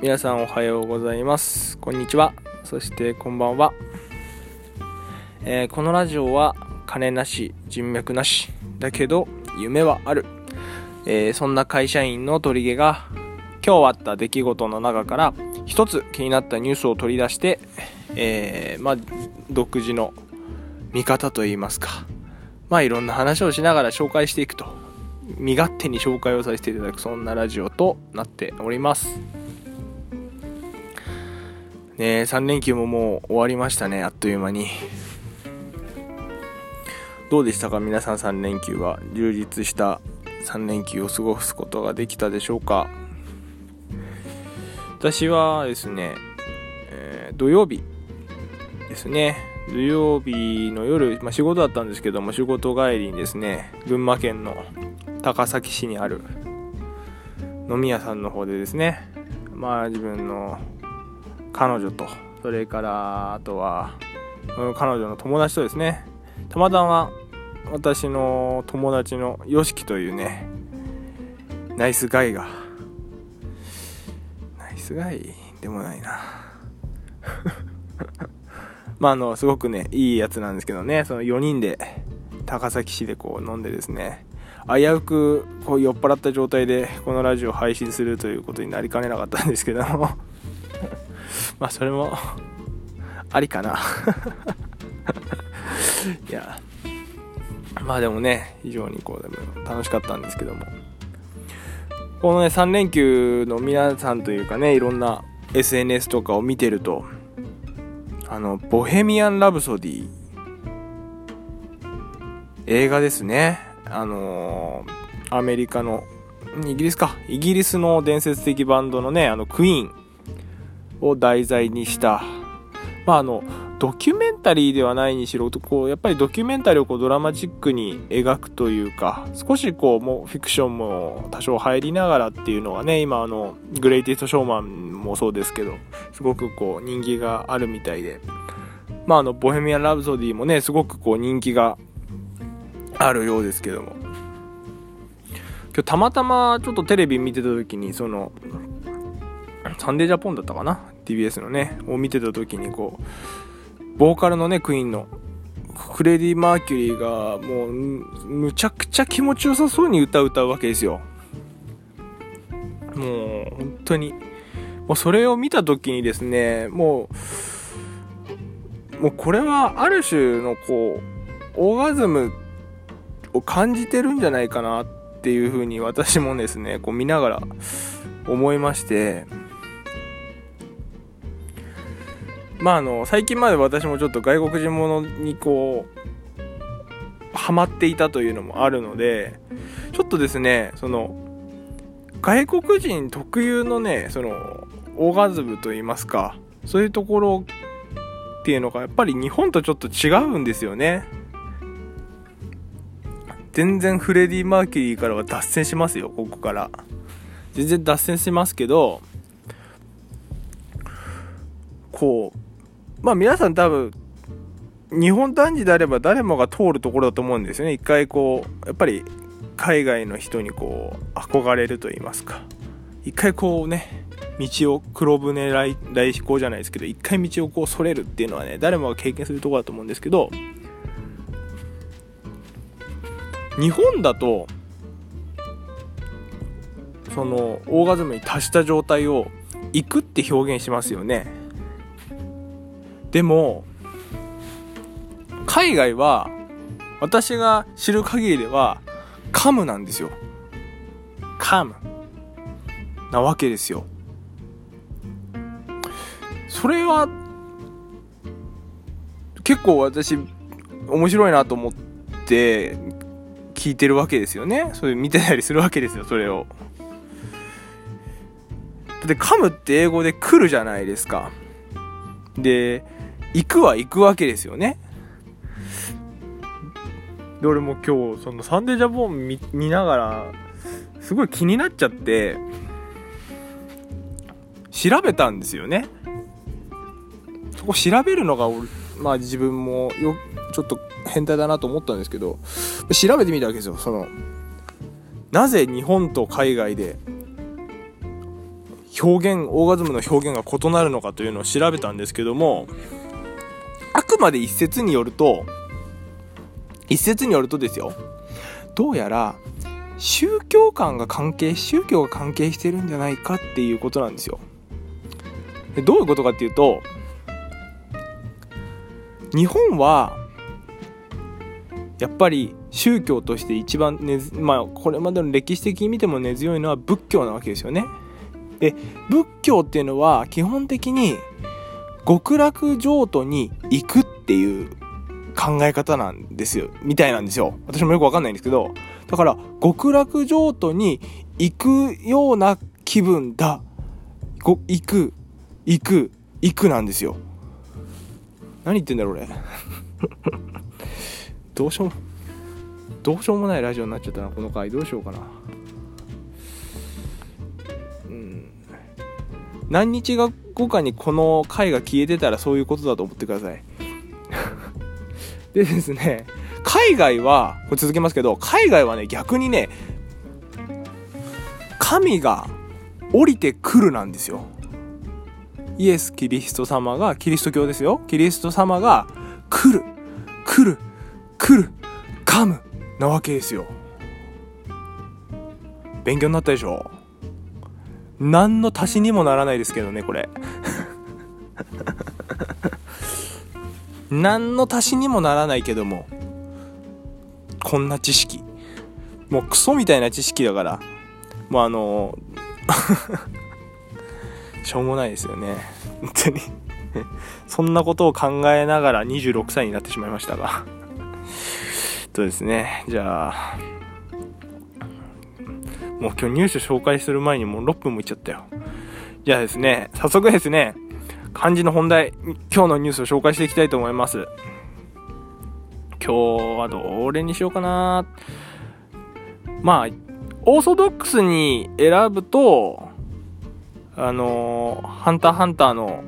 皆さんおはようございます。こんにちは。そしてこんばんは、えー、このラジオは金なし人脈なしだけど夢はある、えー、そんな会社員の取り毛が今日あった出来事の中から一つ気になったニュースを取り出して、えー、まあ、独自の見方といいますか。まあいろんな話をしながら紹介していくと。身勝手に紹介をさせていただくそんなラジオとなっております。ね3連休ももう終わりましたねあっという間に。どうでしたか皆さん3連休は？充実した3連休を過ごすことができたでしょうか？私はですね、えー、土曜日ですね。土曜日の夜、まあ、仕事だったんですけども仕事帰りにですね群馬県の高崎市にある飲み屋さんの方でですねまあ自分の彼女とそれからあとは彼女の友達とですね。たまたま私の友達の YOSHIKI というねナイスガイがナイスガイ？でもないな。まああのすごくねいいやつなんですけどね。その4人で高崎市でこう飲んでですね。危うくこう酔っ払った状態でこのラジオを配信するということになりかねなかったんですけども。まあそれも ありかな。いや。まあでもね非常にこうでも楽しかったんですけども。このね3連休の皆さんというかねいろんな SNS とかを見てるとあの「ボヘミアン・ラブソディ」映画ですね。あのー、アメリカのイギリスか。イギリスの伝説的バンドのねあのクイーンを題材にした、まあ、あのドキュメンタリーではないにしろこうやっぱりドキュメンタリーをこうドラマチックに描くというか少しこうもうフィクションも多少入りながらっていうのがね今あのグレイティストショーマンもそうですけどすごくこう人気があるみたいで。まああのボヘミアン・ラブソディもねすごくこう人気があるようですけども。今日たまたまちょっとテレビ見てた時にそのサンデージャポンだったかな？TBS のねを見てた時にこうボーカルのねクイーンのフレディ・マーキュリーがもうむちゃくちゃ気持ちよさそうに歌う歌うわけですよ。もう本当に。もうそれを見た時にですねもうもうこれはある種のこうオーガズムを感じてるんじゃないかなっていうふうに私もですねこう見ながら思いまして。まああの最近まで私もちょっと外国人ものにこうハマっていたというのもあるのでちょっとですねその外国人特有のねそのオーガズムといいますかそういうところっていうのがやっぱり日本とちょっと違うんですよね。全然フレディ・マーキュリーからは脱線しますよここから。全然脱線しますけどこうまあ皆さん多分、日本男児であれば誰もが通るところだと思うんですよね。一回こう、やっぱり海外の人にこう、憧れると言いますか。一回こうね、道を黒船来来飛行じゃないですけど、一回道をこうそれるっていうのはね、誰もが経験するとこだと思うんですけど、日本だと、そのオーガズムに達した状態を行くって表現しますよねでも海外は私が知る限りではカムなんですよ。カム。なわけですよ。それは結構私面白いなと思って聞いてるわけですよね。それ見てたりするわけですよそれを。だってカムって英語で来るじゃないですか。で行くは行くわけですよね。で、俺も今日、そのサンデージャポン見見ながら、すごい気になっちゃって、調べたんですよね。そこ調べるのが、まあ自分もよ、ちょっと変態だなと思ったんですけど、調べてみたわけですよ。その、なぜ日本と海外で表現オーガズムの表現が異なるのかというのを調べたんですけどもまで一説によると一説によるとですよどうやら宗教観が関係宗教が関係してるんじゃないかっていうことなんですよでどういうことかっていうと日本はやっぱり宗教として一番根、まあ、これまでの歴史的に見ても根強いのは仏教なわけですよね。で仏教っていうのは基本的に極楽浄土に行くっていう考え方なんですよ。みたいなんですよ私もよくわかんないんですけど。だから極楽浄土に行くような気分だ。ご行く行く行くなんですよ。何言ってんだろう俺。どうしようどうしようもないラジオになっちゃったなこの回。どうしようかな。何日が後かにこの回が消えてたらそういうことだと思ってください。でですね海外はこれ続けますけど海外はね逆にね神が降りてくるなんですよ。イエス・キリスト様がキリスト教ですよ。キリスト様が来る。来る。来る。カムなわけですよ。勉強になったでしょ。何の足しにもならないですけどねこれ。何の足しにもならないけどもこんな知識。もうクソみたいな知識だからもうあの しょうもないですよね。本当に。そんなことを考えながら26歳になってしまいましたが。とですね、じゃあ、もう今日入手紹介する前にもう6分もいっちゃったよ。じゃあですね、早速ですね、漢字の本題、今日のニュースを紹介していきたいと思います。今日はどれにしようかなまあ、オーソドックスに選ぶと、あのハンターハンターの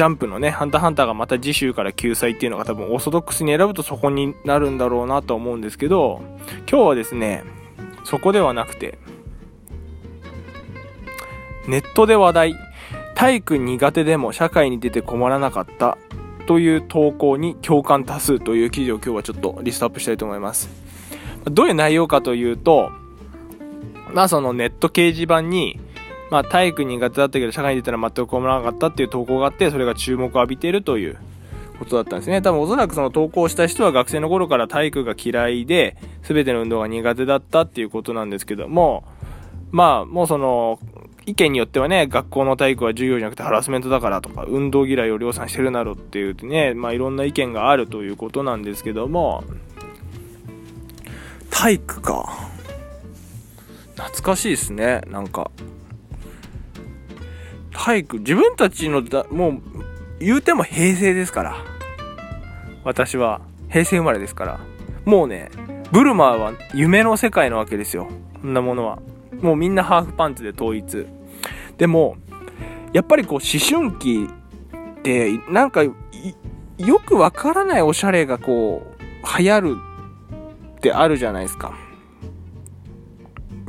ジャンプのね、ハンターハンターがまた次週から救済っていうのが多分オーソドックスに選ぶとそこになるんだろうなと思うんですけど、今日はですね、そこではなくて、ネットで話題、体育苦手でも社会に出て困らなかったという投稿に共感多数という記事を今日はちょっとリストアップしたいと思います。どういう内容かというと、まあそのネット掲示板に、まあ、体育苦手だったけど社会に出たら全く困らなかったっていう投稿があってそれが注目を浴びているということだったんですね。多分おそらくその投稿した人は学生の頃から体育が嫌いで全ての運動が苦手だったっていうことなんですけどもまあもうその意見によってはね学校の体育は授業じゃなくてハラスメントだからとか運動嫌いを量産してるなろっていうねまあいろんな意見があるということなんですけども体育か。懐かしいですね。なんか体育、自分たちのだ、もう、言うても平成ですから。私は、平成生まれですから。もうね、ブルマーは夢の世界なわけですよ。こんなものは。もうみんなハーフパンツで統一。でも、やっぱりこう、思春期って、なんか、よくわからないおしゃれがこう、流行るってあるじゃないですか。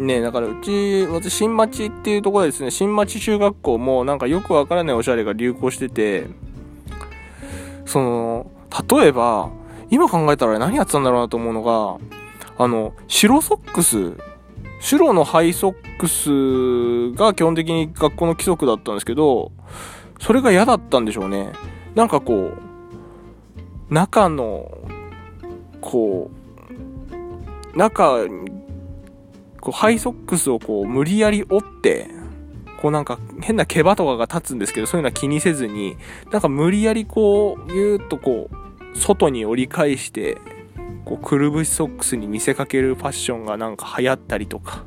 ねだからうち、私、新町っていうところですね、新町中学校もなんかよくわからないおしゃれが流行してて、その、例えば、今考えたら何やってたんだろうなと思うのが、あの、白ソックス、白のハイソックスが基本的に学校の規則だったんですけど、それが嫌だったんでしょうね。なんかこう、中の、こう、中こうハイソックスをこう無理やり折って、こうなんか変な毛羽とかが立つんですけど、そういうのは気にせずに、なんか無理やりこう、ぎゅーっとこう、外に折り返して、こうくるぶしソックスに見せかけるファッションがなんか流行ったりとか。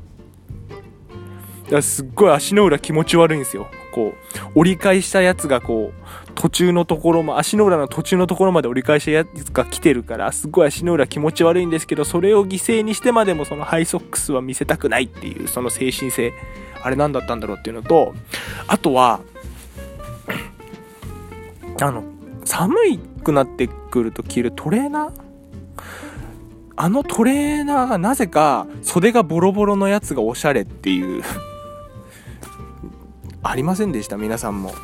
だからすっごい足の裏気持ち悪いんですよ。こう、折り返したやつがこう、途中のところも、足の裏の途中のところまで折り返したやつが来てるから、すごい足の裏気持ち悪いんですけど、それを犠牲にしてまでもそのハイソックスは見せたくないっていう、その精神性、あれ何だったんだろうっていうのと、あとは、あの、寒くなってくると着るトレーナー？あのトレーナーがなぜか袖がボロボロのやつがおしゃれっていうありませんでした皆さんも。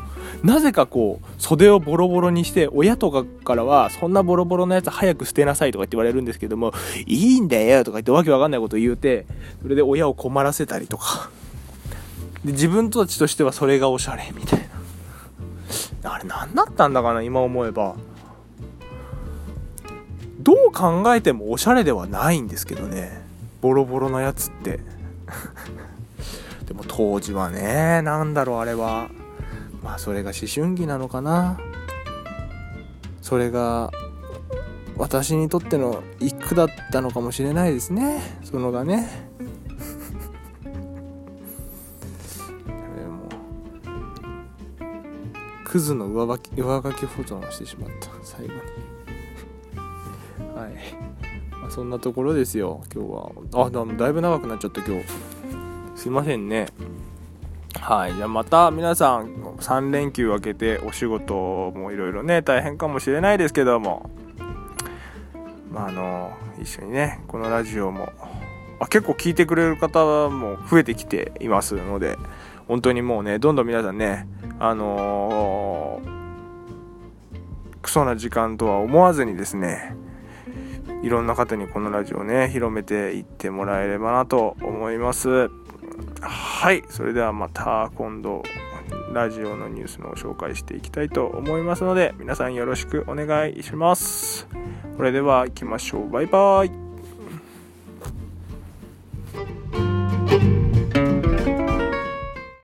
なぜかこう袖をボロボロにして親とかからはそんなボロボロのやつ早く捨てなさいとかって言われるんですけどもいいんだよとか言ってわけわかんないこと言うてそれで親を困らせたりとか。で自分たちとしてはそれがおしゃれみたいな。あれ何だったんだかな今思えば。どう考えてもおしゃれではないんですけどね。ボロボロなやつって。でも当時はね何だろうあれは。まあそれが思春期なのかな。それが私にとっての一句だったのかもしれないですね。そのがね。でもクズの上書き上書き保存をしてしまった。最後に。はい、まあ、そんなところですよ今日は。あでもだいぶ長くなっちゃった今日。すいませんねはい。じゃあまた皆さん3連休明けてお仕事もいろいろね、大変かもしれないですけども、まああの、一緒にね、このラジオも、あ結構聞いてくれる方も増えてきていますので、本当にもうね、どんどん皆さんね、あのー、クソな時間とは思わずにですね、いろんな方にこのラジオね、広めていってもらえればなと思います。はい、それではまた今度ラジオのニュースの紹介していきたいと思いますので皆さんよろしくお願いします。それでは行きましょう。バイバイ。